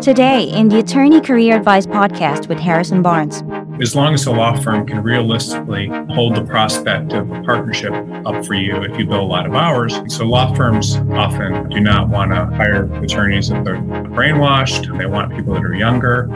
Today, in the Attorney Career Advice podcast with Harrison Barnes. As long as a law firm can realistically hold the prospect of a partnership up for you if you bill a lot of hours. So, law firms often do not want to hire attorneys that are brainwashed, they want people that are younger.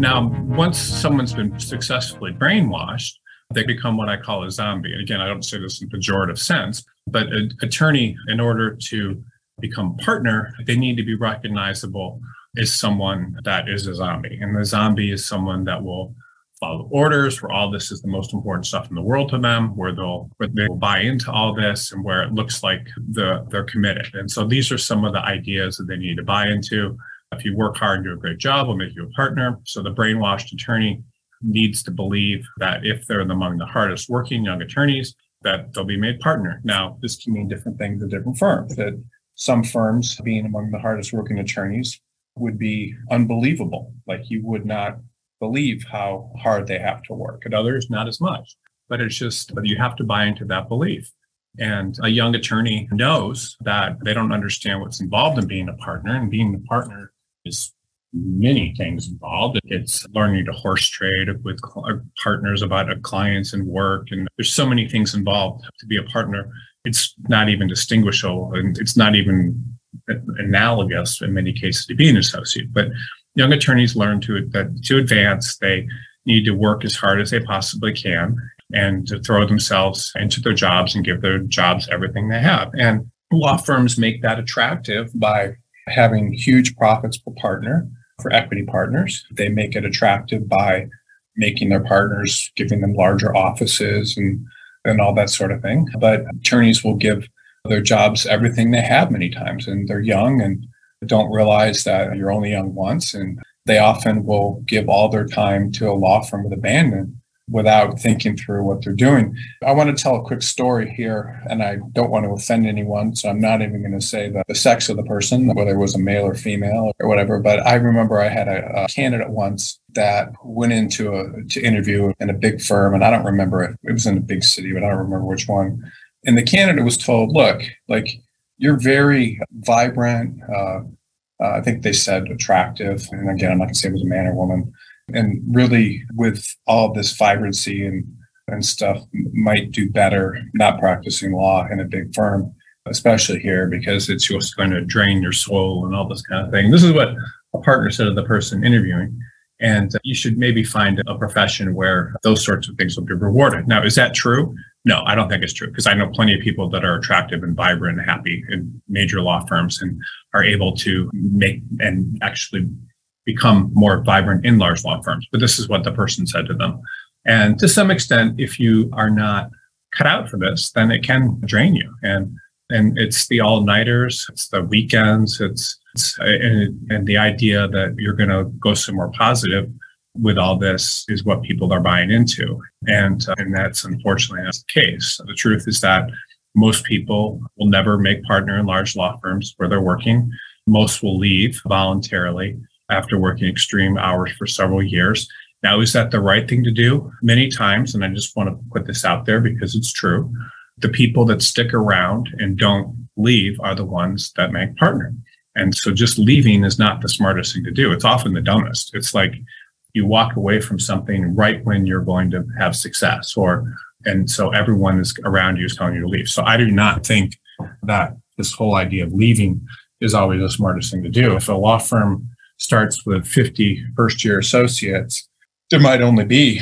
Now, once someone's been successfully brainwashed, they become what I call a zombie. And again, I don't say this in pejorative sense, but an attorney, in order to become partner, they need to be recognizable as someone that is a zombie. And the zombie is someone that will follow orders, where all this is the most important stuff in the world to them, where they'll where they will buy into all this and where it looks like the, they're committed. And so these are some of the ideas that they need to buy into. If you work hard and do a great job, we'll make you a partner. So the brainwashed attorney needs to believe that if they're among the hardest working young attorneys, that they'll be made partner. Now, this can mean different things at different firms. That some firms, being among the hardest working attorneys, would be unbelievable. Like you would not believe how hard they have to work. At others, not as much. But it's just you have to buy into that belief. And a young attorney knows that they don't understand what's involved in being a partner, and being a partner is many things involved. It's learning to horse trade with partners about clients and work. And there's so many things involved to be a partner. It's not even distinguishable and it's not even analogous in many cases to being an associate. But young attorneys learn to that to advance, they need to work as hard as they possibly can and to throw themselves into their jobs and give their jobs everything they have. And law firms make that attractive by having huge profits per partner for equity partners. They make it attractive by making their partners, giving them larger offices and, and all that sort of thing. But attorneys will give their jobs everything they have many times, and they're young and don't realize that you're only young once. And they often will give all their time to a law firm with abandon without thinking through what they're doing. I want to tell a quick story here, and I don't want to offend anyone, so I'm not even going to say the, the sex of the person, whether it was a male or female or whatever. But I remember I had a, a candidate once that went into a to interview in a big firm, and I don't remember it. It was in a big city, but I don't remember which one. And the candidate was told, "Look, like you're very vibrant." Uh, uh, I think they said attractive, and again, I'm not going to say it was a man or woman and really with all this vibrancy and and stuff might do better not practicing law in a big firm especially here because it's just going to drain your soul and all this kind of thing. This is what a partner said to the person interviewing and you should maybe find a profession where those sorts of things will be rewarded. Now is that true? No i don't think it's true because i know plenty of people that are attractive and vibrant and happy in major law firms and are able to make and actually become more vibrant in large law firms. But this is what the person said to them. And to some extent, if you are not cut out for this, then it can drain you. And and it's the all nighters, it's the weekends, it's, it's and, and the idea that you're going to go somewhere positive with all this is what people are buying into, and uh, and that's unfortunately not the case. The truth is that most people will never make partner in large law firms where they're working. Most will leave voluntarily after working extreme hours for several years. Now, is that the right thing to do? Many times, and I just want to put this out there because it's true, the people that stick around and don't leave are the ones that make partner. And so just leaving is not the smartest thing to do. It's often the dumbest. It's like you walk away from something right when you're going to have success or and so everyone is around you is telling you to leave. So I do not think that this whole idea of leaving is always the smartest thing to do. If a law firm starts with 50 first year associates, there might only be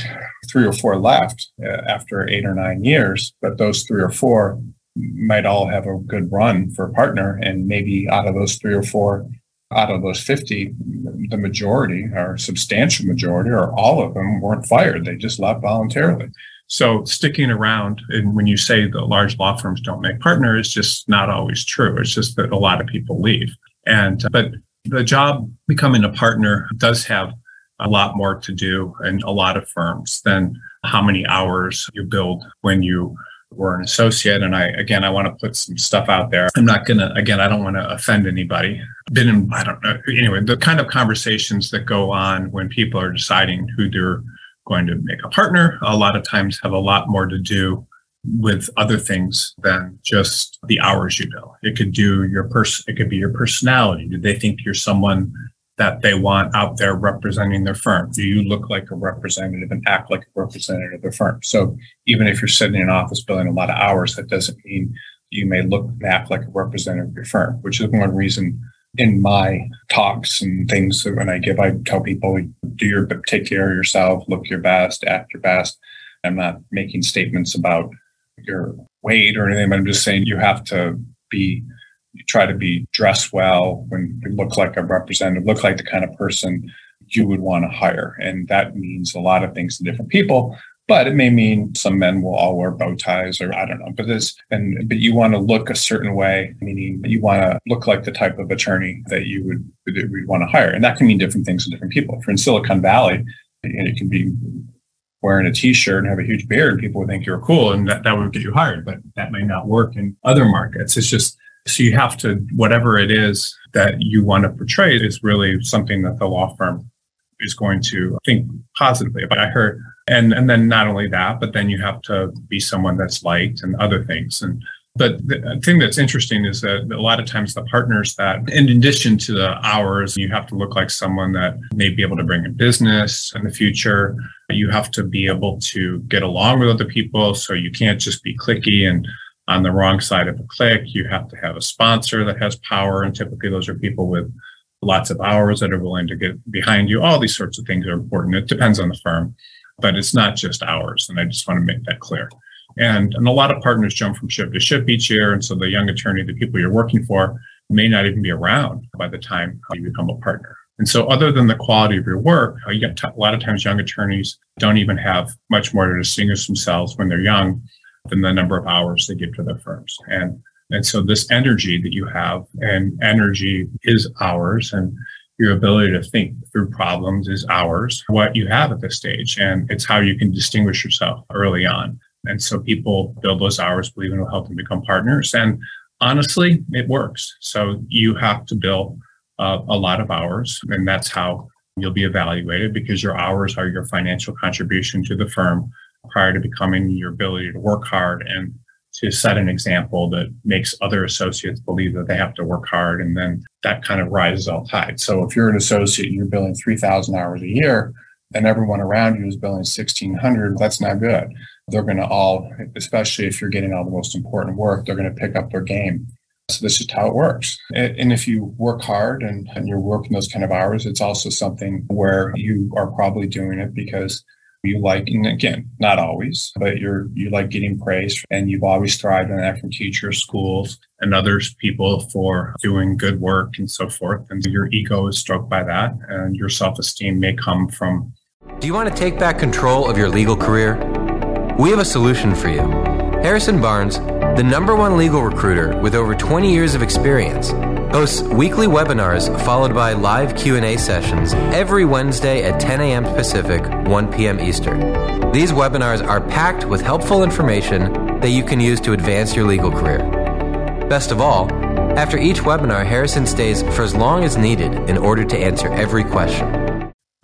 three or four left uh, after eight or nine years, but those three or four might all have a good run for a partner. And maybe out of those three or four, out of those 50, the majority or substantial majority or all of them weren't fired. They just left voluntarily. So sticking around, and when you say the large law firms don't make partners, just not always true. It's just that a lot of people leave. And, but the job becoming a partner does have a lot more to do in a lot of firms than how many hours you build when you were an associate. And I, again, I want to put some stuff out there. I'm not going to, again, I don't want to offend anybody. Been in, I don't know, anyway, the kind of conversations that go on when people are deciding who they're going to make a partner a lot of times have a lot more to do with other things than just the hours you bill. It could do your person, it could be your personality. Do they think you're someone that they want out there representing their firm? Do you look like a representative and act like a representative of their firm? So even if you're sitting in an office billing a lot of hours, that doesn't mean you may look and act like a representative of your firm, which is one reason in my talks and things that when I give, I tell people do your take care of yourself, look your best, act your best. I'm not making statements about your weight or anything, but I'm just saying you have to be you try to be dressed well when you look like a representative, look like the kind of person you would want to hire. And that means a lot of things to different people. But it may mean some men will all wear bow ties or I don't know. But this and but you want to look a certain way, meaning you want to look like the type of attorney that you would we'd want to hire. And that can mean different things to different people. For in Silicon Valley, and it can be wearing a t-shirt and have a huge beard, people would think you're cool and that, that would get you hired. But that may not work in other markets. It's just so you have to, whatever it is that you want to portray is really something that the law firm is going to think positively about. I heard, and, and then not only that, but then you have to be someone that's liked and other things. And, but the thing that's interesting is that a lot of times the partners that, in addition to the hours, you have to look like someone that may be able to bring a business in the future. You have to be able to get along with other people. So you can't just be clicky and on the wrong side of a click. You have to have a sponsor that has power, and typically those are people with lots of hours that are willing to get behind you. All these sorts of things are important. It depends on the firm, but it's not just hours. And I just want to make that clear. And, and a lot of partners jump from ship to ship each year. And so the young attorney, the people you're working for, may not even be around by the time you become a partner. And so, other than the quality of your work, uh, you get t- a lot of times young attorneys don't even have much more to distinguish themselves when they're young than the number of hours they give to their firms. And and so this energy that you have and energy is ours and your ability to think through problems is ours, what you have at this stage. And it's how you can distinguish yourself early on. And so people build those hours, believe it will help them become partners. And honestly, it works. So you have to build uh, a lot of hours, and that's how you'll be evaluated because your hours are your financial contribution to the firm prior to becoming your ability to work hard and to set an example that makes other associates believe that they have to work hard and then that kind of rises all tide. So if you're an associate and you're billing 3,000 hours a year and everyone around you is billing 1,600, that's not good. They're going to all, especially if you're getting all the most important work, they're going to pick up their game. So this is how it works. And if you work hard and, and you're working those kind of hours, it's also something where you are probably doing it because you like and again not always but you're you like getting praise and you've always thrived on that from teachers schools and others people for doing good work and so forth and your ego is stroked by that and your self-esteem may come from do you want to take back control of your legal career we have a solution for you harrison barnes the number one legal recruiter with over 20 years of experience hosts weekly webinars followed by live Q&A sessions every Wednesday at 10 a.m. Pacific, 1 p.m. Eastern. These webinars are packed with helpful information that you can use to advance your legal career. Best of all, after each webinar, Harrison stays for as long as needed in order to answer every question.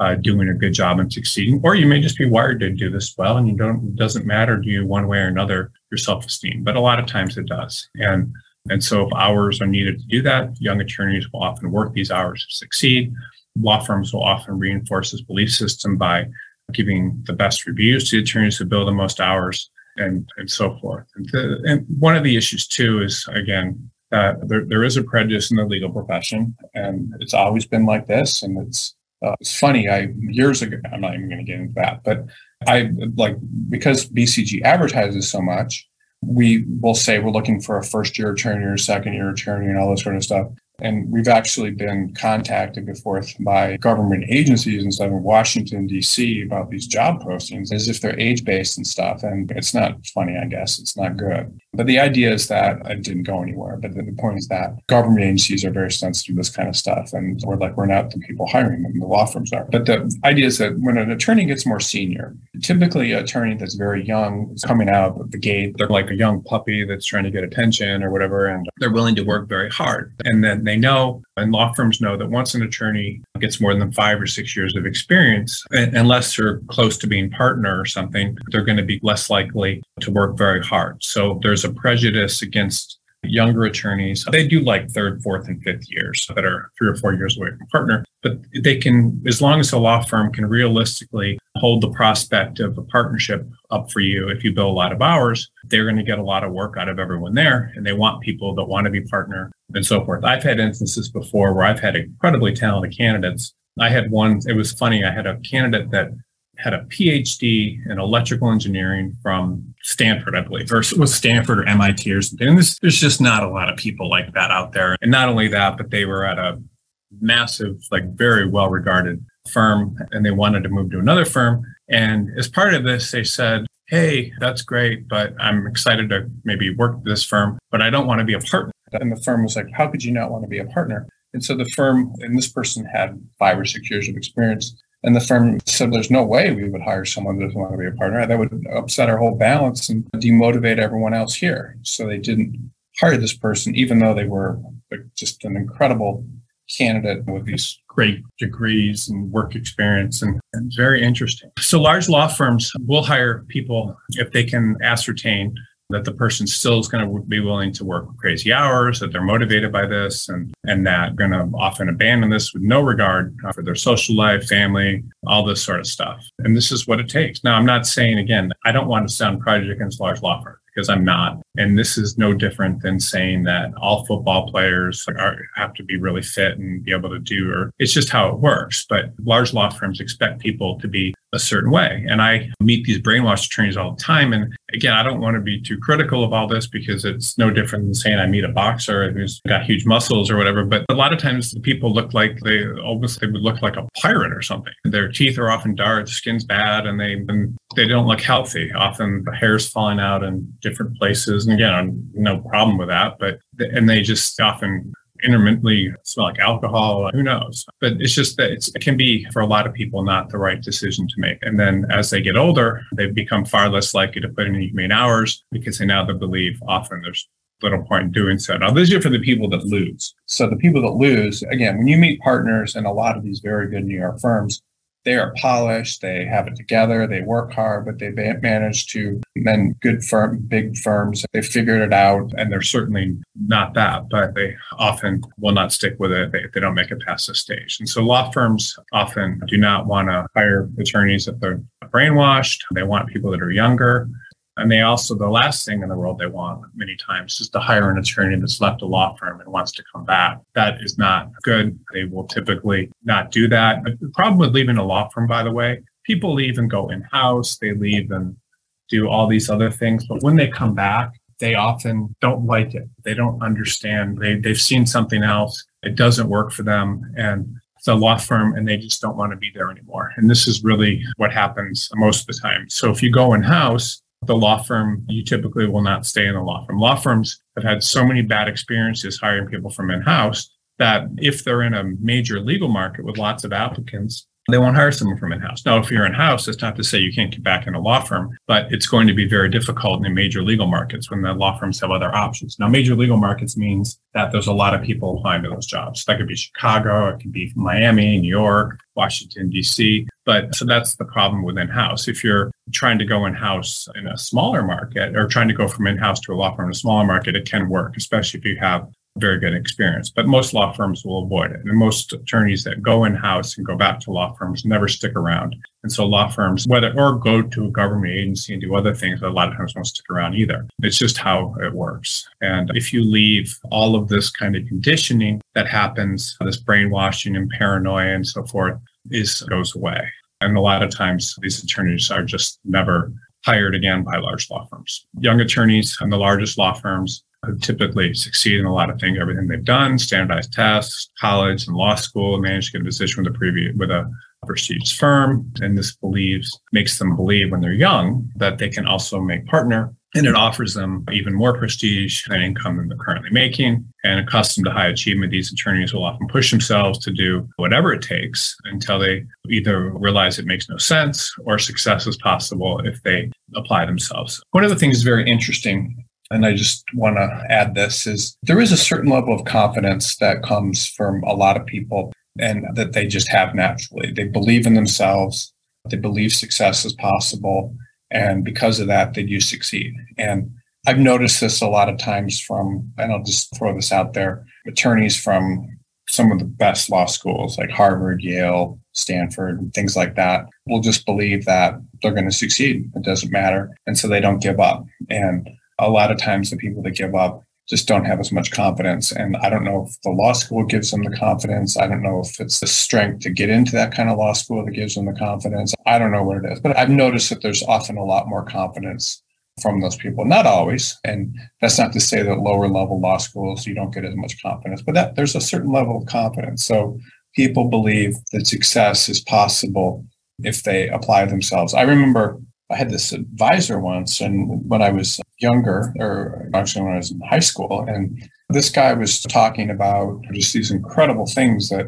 Uh, doing a good job and succeeding, or you may just be wired to do this well, and you don't. It doesn't matter to you one way or another your self-esteem, but a lot of times it does. And and so if hours are needed to do that, young attorneys will often work these hours to succeed. Law firms will often reinforce this belief system by giving the best reviews to attorneys who bill the most hours and, and so forth. And, the, and one of the issues too is again, that there, there is a prejudice in the legal profession and it's always been like this. And it's, uh, it's funny. I years ago, I'm not even going to get into that, but I like because BCG advertises so much, we will say we're looking for a first year attorney or second year attorney and all this sort of stuff. And we've actually been contacted before by government agencies and stuff in Washington, D.C. about these job postings as if they're age based and stuff. And it's not funny, I guess. It's not good. But the idea is that it didn't go anywhere. But the point is that government agencies are very sensitive to this kind of stuff. And we're like, we're not the people hiring them, the law firms are. But the idea is that when an attorney gets more senior, typically an attorney that's very young is coming out of the gate. They're like a young puppy that's trying to get attention or whatever. And they're willing to work very hard. And then they know, and law firms know that once an attorney gets more than five or six years of experience, unless they're close to being partner or something, they're going to be less likely to work very hard. So there's a prejudice against younger attorneys. They do like third, fourth, and fifth years that are three or four years away from partner, but they can, as long as a law firm can realistically hold the prospect of a partnership up for you, if you bill a lot of hours, they're going to get a lot of work out of everyone there. And they want people that want to be partner and so forth. I've had instances before where I've had incredibly talented candidates. I had one, it was funny. I had a candidate that had a PhD in electrical engineering from Stanford, I believe, or was Stanford or MIT or something. And this, there's just not a lot of people like that out there. And not only that, but they were at a massive, like very well regarded firm and they wanted to move to another firm. And as part of this, they said, Hey, that's great, but I'm excited to maybe work this firm, but I don't want to be a partner. And the firm was like, How could you not want to be a partner? And so the firm, and this person had five or six years of experience. And the firm said, there's no way we would hire someone that doesn't want to be a partner. That would upset our whole balance and demotivate everyone else here. So they didn't hire this person, even though they were just an incredible candidate with these great degrees and work experience and, and very interesting. So large law firms will hire people if they can ascertain that the person still is going to be willing to work crazy hours, that they're motivated by this, and and that going to often abandon this with no regard uh, for their social life, family, all this sort of stuff. And this is what it takes. Now, I'm not saying again, I don't want to sound prejudiced against large law firms because I'm not. And this is no different than saying that all football players are, have to be really fit and be able to do, or it's just how it works. But large law firms expect people to be a certain way. And I meet these brainwashed attorneys all the time. And again, I don't want to be too critical of all this because it's no different than saying I meet a boxer who's got huge muscles or whatever. But a lot of times the people look like they almost they would look like a pirate or something. Their teeth are often dark, skin's bad, and they and they don't look healthy. Often the hair's falling out in different places. And again, no problem with that. But and they just often intermittently smell like alcohol. Who knows? But it's just that it can be for a lot of people not the right decision to make. And then as they get older, they become far less likely to put in humane hours because they now they believe often there's little point in doing so. Now, this is for the people that lose. So the people that lose, again, when you meet partners in a lot of these very good New York firms, they are polished, they have it together, they work hard, but they manage to then good firm, big firms, they figured it out, and they're certainly not that, but they often will not stick with it if they don't make it past this stage. And so law firms often do not want to hire attorneys that they're brainwashed. They want people that are younger. And they also, the last thing in the world they want many times is to hire an attorney that's left a law firm and wants to come back. That is not good. They will typically not do that. The problem with leaving a law firm, by the way, people leave and go in house, they leave and do all these other things. But when they come back, they often don't like it. They don't understand. They, they've seen something else. It doesn't work for them. And a law firm and they just don't want to be there anymore. And this is really what happens most of the time. So if you go in house, the law firm, you typically will not stay in the law firm. Law firms have had so many bad experiences hiring people from in house that if they're in a major legal market with lots of applicants, they won't hire someone from in-house. Now, if you're in-house, it's not to say you can't get back in a law firm, but it's going to be very difficult in the major legal markets when the law firms have other options. Now, major legal markets means that there's a lot of people applying to those jobs. That could be Chicago, it could be Miami, New York, Washington, D.C. But so that's the problem with in-house. If you're trying to go in-house in a smaller market or trying to go from in-house to a law firm in a smaller market, it can work, especially if you have very good experience. But most law firms will avoid it. And most attorneys that go in house and go back to law firms never stick around. And so law firms, whether or go to a government agency and do other things, a lot of times won't stick around either. It's just how it works. And if you leave all of this kind of conditioning that happens, this brainwashing and paranoia and so forth, is goes away. And a lot of times these attorneys are just never hired again by large law firms. Young attorneys and the largest law firms who typically succeed in a lot of things, everything they've done, standardized tests, college and law school, and managed to get a position with a previous with a prestigious firm. And this believes makes them believe when they're young that they can also make partner and it offers them even more prestige and income than they're currently making. And accustomed to high achievement, these attorneys will often push themselves to do whatever it takes until they either realize it makes no sense or success is possible if they apply themselves. One of the things that's very interesting and I just want to add this is there is a certain level of confidence that comes from a lot of people and that they just have naturally. They believe in themselves, they believe success is possible, and because of that, they do succeed. And I've noticed this a lot of times from, and I'll just throw this out there, attorneys from some of the best law schools like Harvard, Yale, Stanford, and things like that will just believe that they're going to succeed. It doesn't matter. And so they don't give up. And a lot of times the people that give up just don't have as much confidence. And I don't know if the law school gives them the confidence. I don't know if it's the strength to get into that kind of law school that gives them the confidence. I don't know what it is, but I've noticed that there's often a lot more confidence from those people. Not always. And that's not to say that lower level law schools, you don't get as much confidence, but that there's a certain level of confidence. So people believe that success is possible if they apply themselves. I remember I had this advisor once, and when I was younger, or actually when I was in high school, and this guy was talking about just these incredible things that,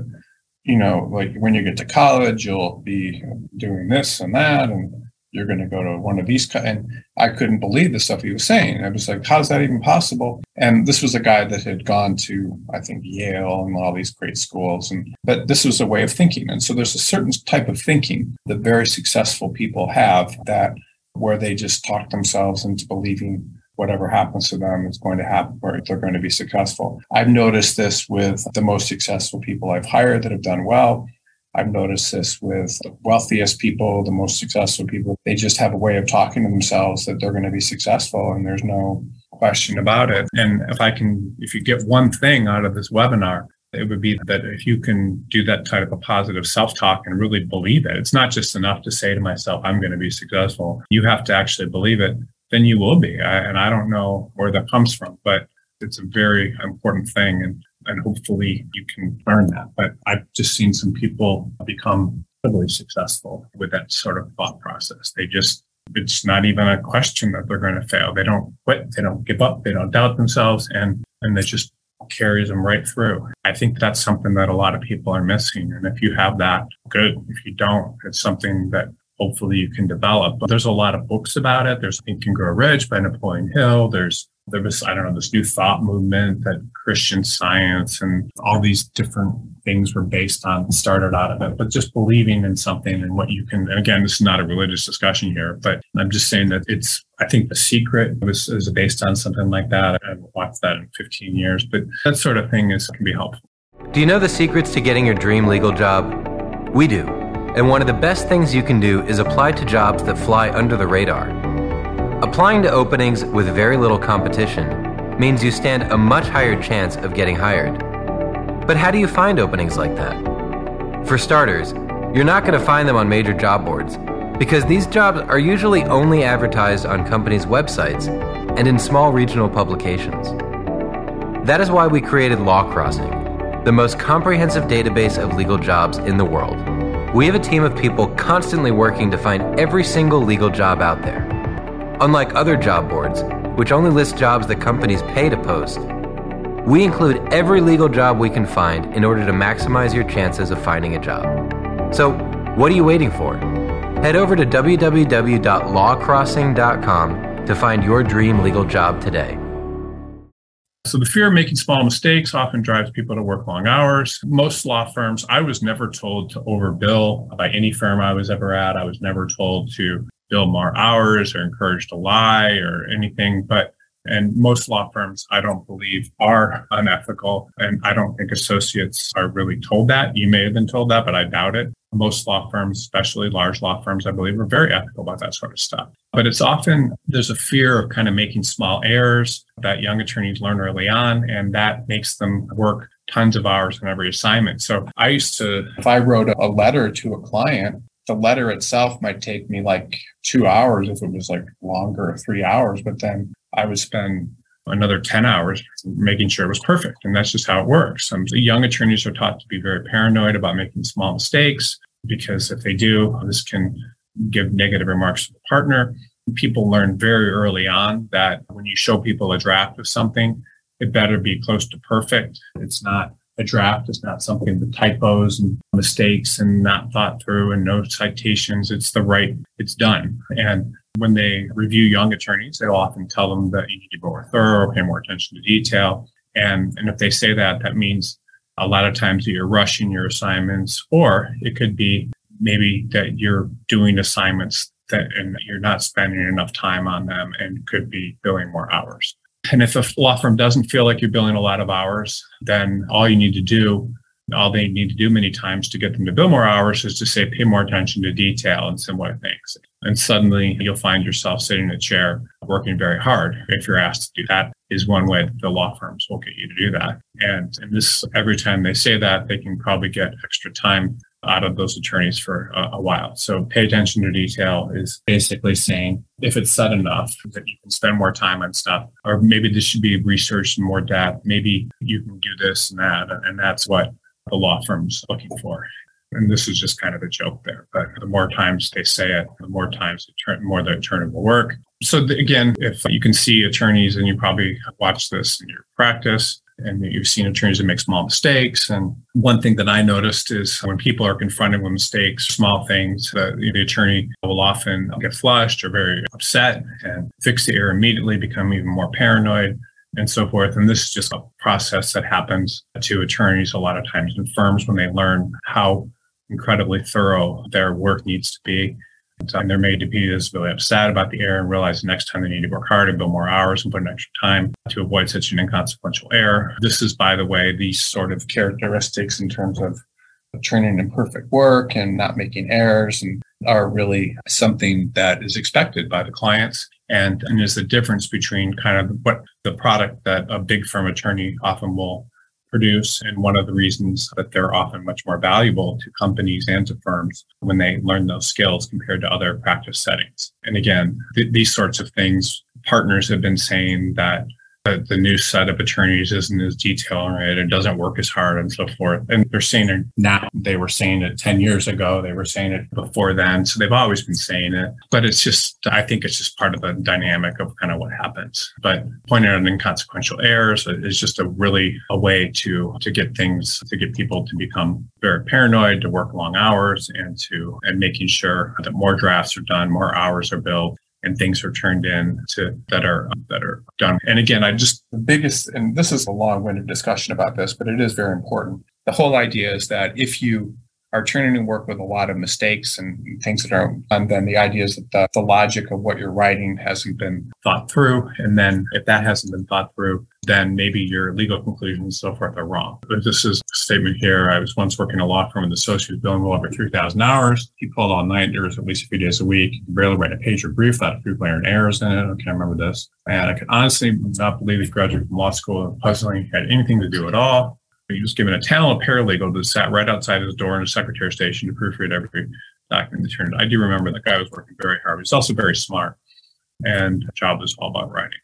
you know, like when you get to college, you'll be doing this and that, and you're going to go to one of these. And I couldn't believe the stuff he was saying. I was like, how's that even possible? And this was a guy that had gone to, I think, Yale and all these great schools. And but this was a way of thinking. And so there's a certain type of thinking that very successful people have that where they just talk themselves into believing whatever happens to them is going to happen or they're going to be successful. I've noticed this with the most successful people I've hired that have done well. I've noticed this with wealthiest people, the most successful people. They just have a way of talking to themselves that they're going to be successful and there's no question about it. And if I can, if you get one thing out of this webinar, it would be that if you can do that type of positive self talk and really believe it, it's not just enough to say to myself, I'm going to be successful. You have to actually believe it, then you will be. I, and I don't know where that comes from, but it's a very important thing. And and hopefully you can learn that. But I've just seen some people become really successful with that sort of thought process. They just, it's not even a question that they're going to fail. They don't quit. They don't give up. They don't doubt themselves. And, and that just carries them right through. I think that's something that a lot of people are missing. And if you have that, good. If you don't, it's something that hopefully you can develop. But there's a lot of books about it. There's Think and Grow Rich by Napoleon Hill. There's there was, I don't know, this new thought movement that Christian science and all these different things were based on started out of it. But just believing in something and what you can, and again, this is not a religious discussion here, but I'm just saying that it's, I think the secret was is based on something like that. I've watched that in 15 years, but that sort of thing is can be helpful. Do you know the secrets to getting your dream legal job? We do. And one of the best things you can do is apply to jobs that fly under the radar. Applying to openings with very little competition means you stand a much higher chance of getting hired. But how do you find openings like that? For starters, you're not going to find them on major job boards because these jobs are usually only advertised on companies' websites and in small regional publications. That is why we created Law Crossing, the most comprehensive database of legal jobs in the world. We have a team of people constantly working to find every single legal job out there. Unlike other job boards, which only list jobs that companies pay to post, we include every legal job we can find in order to maximize your chances of finding a job. So, what are you waiting for? Head over to www.lawcrossing.com to find your dream legal job today. So, the fear of making small mistakes often drives people to work long hours. Most law firms, I was never told to overbill by any firm I was ever at. I was never told to bill more hours or encouraged to lie or anything. But and most law firms, I don't believe, are unethical. And I don't think associates are really told that. You may have been told that, but I doubt it. Most law firms, especially large law firms, I believe, are very ethical about that sort of stuff. But it's often there's a fear of kind of making small errors that young attorneys learn early on, and that makes them work tons of hours on every assignment. So I used to, if I wrote a letter to a client, the letter itself might take me like two hours if it was like longer, three hours, but then I would spend another 10 hours making sure it was perfect. And that's just how it works. Um, young attorneys are taught to be very paranoid about making small mistakes because if they do, this can give negative remarks to the partner. people learn very early on that when you show people a draft of something, it better be close to perfect. It's not a draft. is not something with typos and mistakes and not thought through and no citations. It's the right, it's done. And when they review young attorneys, they'll often tell them that you need to be more thorough, pay more attention to detail. And, and if they say that, that means a lot of times that you're rushing your assignments, or it could be maybe that you're doing assignments that and you're not spending enough time on them and could be billing more hours. And if a law firm doesn't feel like you're billing a lot of hours, then all you need to do, all they need to do many times to get them to bill more hours is to say, pay more attention to detail and similar things. And suddenly you'll find yourself sitting in a chair working very hard. If you're asked to do that is one way that the law firms will get you to do that. And, and this, every time they say that, they can probably get extra time out of those attorneys for a, a, while. So pay attention to detail is basically saying if it's said enough that you can spend more time on stuff, or maybe this should be researched in more depth. Maybe you can do this and that. And that's what the law firm's looking for. And this is just kind of a joke there, but the more times they say it, the more times, the more the attorney will work. So the, again, if you can see attorneys and you probably watch this in your practice, and you've seen attorneys that make small mistakes. And one thing that I noticed is when people are confronted with mistakes, small things, the attorney will often get flushed or very upset and fix the error immediately, become even more paranoid and so forth. And this is just a process that happens to attorneys a lot of times in firms when they learn how incredibly thorough their work needs to be and they're made to be just really upset about the error and realize the next time they need to work harder, and build more hours and put in extra time to avoid such an inconsequential error. This is, by the way, these sort of characteristics in terms of turning in perfect work and not making errors and are really something that is expected by the clients and, and is the difference between kind of what the product that a big firm attorney often will produce. And one of the reasons that they're often much more valuable to companies and to firms when they learn those skills compared to other practice settings. And again, th- these sorts of things, partners have been saying that that the new set of attorneys isn't as detail oriented, it doesn't work as hard and so forth. And they're saying it now. They were saying it 10 years ago. They were saying it before then. So they've always been saying it. But it's just, I think it's just part of the dynamic of kind of what happens. But pointing out inconsequential errors is just a really a way to to get things to get people to become very paranoid, to work long hours and to and making sure that more drafts are done, more hours are billed and things are turned in to that are um, that are done. And again, I just the biggest and this is a long-winded discussion about this, but it is very important. The whole idea is that if you are turning in work with a lot of mistakes and things that are and then the idea is that the, the logic of what you're writing hasn't been thought through and then if that hasn't been thought through then maybe your legal conclusions and so forth are wrong. But this is a statement here i was once working a law firm with associates billing well over 3000 hours. He pulled all night. There was at least a few days a week. He barely write a page or brief without a few glaring errors in it i can't remember this. And i could honestly not believe he graduated from law school puzzling. Had anything to do at all. He was given a talent of paralegal that sat right outside his door in a secretary station to proofread every document that turned. I do remember that guy was working very hard. He's also very smart, and the job was all about writing.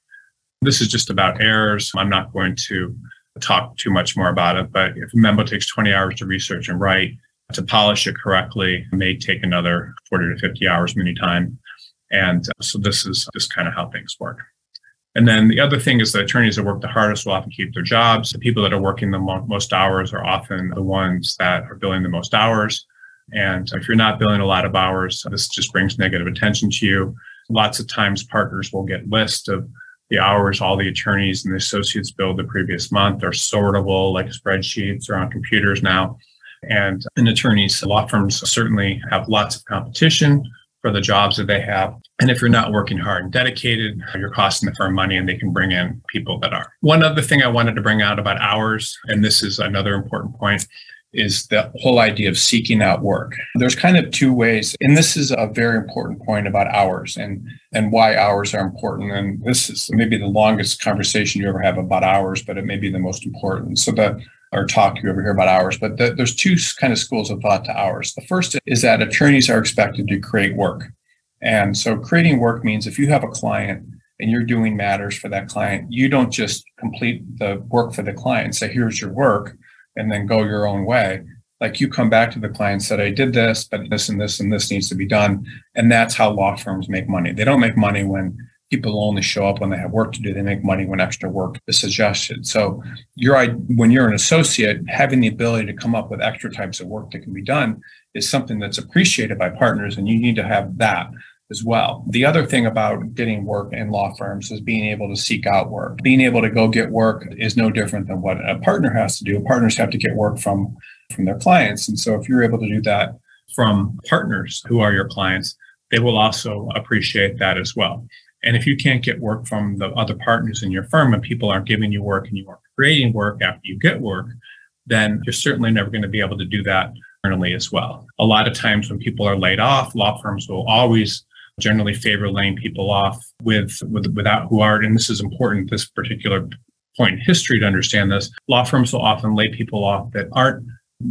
This is just about errors. I'm not going to talk too much more about it, but if a memo takes 20 hours to research and write, to polish it correctly it may take another 40 to 50 hours many times. And uh, so this is just kind of how things work. And then the other thing is that attorneys that work the hardest will often keep their jobs. The people that are working the mo- most hours are often the ones that are billing the most hours. And if you're not billing a lot of hours, this just brings negative attention to you. Lots of times partners will get lists of the hours all the attorneys and the associates billed the previous month. They're sortable like spreadsheets or on computers now. And, and attorneys, law firms certainly have lots of competition for the jobs that they have. And if you're not working hard and dedicated, you're costing the firm money and they can bring in people that are. One other thing I wanted to bring out about hours, and this is another important point, is the whole idea of seeking out work. There's kind of two ways, and this is a very important point about hours and and why hours are important. And this is maybe the longest conversation you ever have about hours, but it may be the most important. So the or talk you ever hear about hours, but the, there's two kind of schools of thought to hours. The first is that attorneys are expected to create work. And so creating work means if you have a client and you're doing matters for that client, you don't just complete the work for the client say, here's your work, and then go your own way. like you come back to the client and said, I did this, but this and this and this needs to be done. And that's how law firms make money. They don't make money when people only show up when they have work to do. They make money when extra work is suggested. So you're when you're an associate, having the ability to come up with extra types of work that can be done is something that's appreciated by partners, and you need to have that as well. The other thing about getting work in law firms is being able to seek out work. Being able to go get work is no different than what a partner has to do. Partners have to get work from from their clients, and so if you're able to do that from partners who are your clients, they will also appreciate that as well. And if you can't get work from the other partners in your firm and people aren't giving you work and you aren't creating work after you get work, then you're certainly never going to be able to do that internally as well. A lot of times when people are laid off, law firms will always generally favor laying people off with, with without who are, and this is important, this particular point in history to understand this, law firms will often lay people off that aren't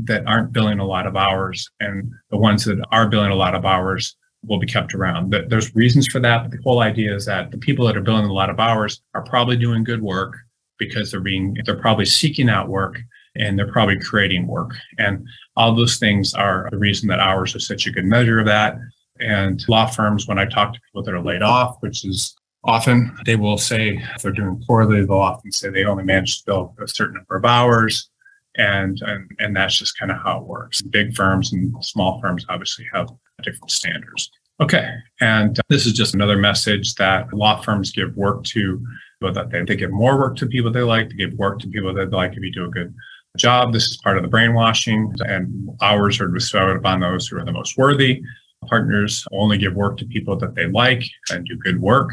that aren't billing a lot of hours and the ones that are billing a lot of hours will be kept around. There's reasons for that, but the whole idea is that the people that are billing a lot of hours are probably doing good work because they're being they're probably seeking out work and they're probably creating work. And all those things are the reason that hours are such a good measure of that. And law firms, when I talk to people that are laid off, which is often, they will say if they're doing poorly, they'll often say they only manage to bill a certain number of hours. And, and, and that's just kind of how it works. Big firms and small firms obviously have different standards. Okay. And this is just another message that law firms give work to, that they, they give more work to people they like, they give work to people that they like if you do a good job. This is part of the brainwashing, and hours are bestowed upon those who are the most worthy. Partners only give work to people that they like and do good work,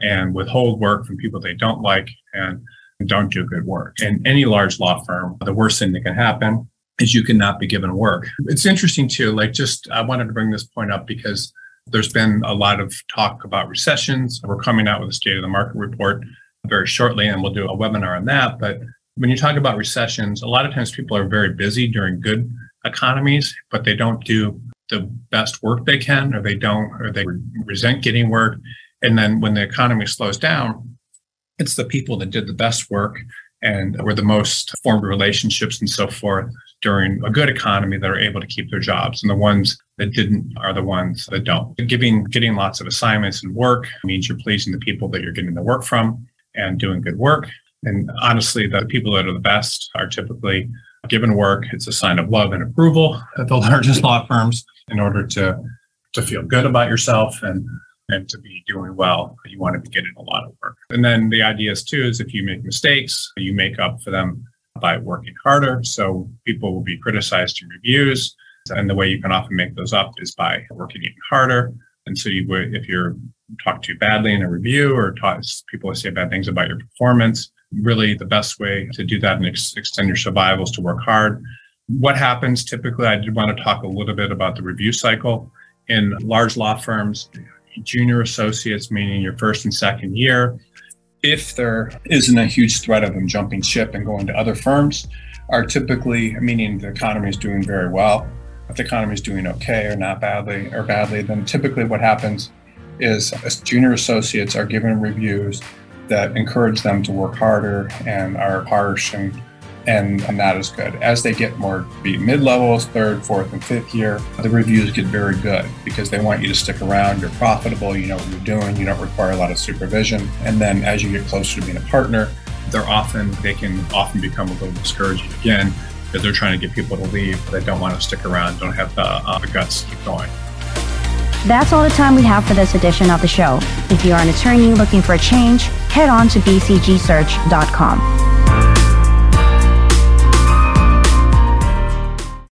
and withhold work from people they don't like and don't do good work. In any large law firm, the worst thing that can happen is you cannot be given work. It's interesting too, like just I wanted to bring this point up because there's been a lot of talk about recessions. We're coming out with a state of the market report very shortly, and we'll do a webinar on that. But when you talk about recessions, a lot of times people are very busy during good economies, but they don't do the best work they can, or they don't, or they resent getting work. And then when the economy slows down, it's the people that did the best work and were the most formed relationships and so forth during a good economy that are able to keep their jobs. And the ones that didn't are the ones that don't. Giving getting lots of assignments and work means you're pleasing the people that you're getting the work from and doing good work. And honestly the people that are the best are typically given work it's a sign of love and approval at the largest law firms in order to to feel good about yourself and and to be doing well, you want to be getting a lot of work. And then the idea is too is if you make mistakes, you make up for them by working harder. So people will be criticized in reviews. And the way you can often make those up is by working even harder. And so you would, if you're talked too badly in a review or taught people say bad things about your performance, really the best way to do that and ex- extend your survival is to work hard. What happens typically, I did want to talk a little bit about the review cycle. In large law firms, junior associates, meaning your first and second year, if there isn't a huge threat of them jumping ship and going to other firms, are typically, meaning the economy is doing very well. If the economy is doing okay or not badly or badly, then typically what happens is junior associates are given reviews that encourage them to work harder and are harsh and and, not as good. As they get more be mid-levels, third, fourth, and fifth year, the reviews get very good because they want you to stick around. You're profitable. You know what you're doing. You don't require a lot of supervision. And then as you get closer to being a partner, they're often they can often become a little discouraging again because they're trying to get people to leave. They don't want to stick around. Don't have the, uh, the guts to keep going. That's all the time we have for this edition of the show. If you are an attorney looking for a change, head on to bcgsearch.com.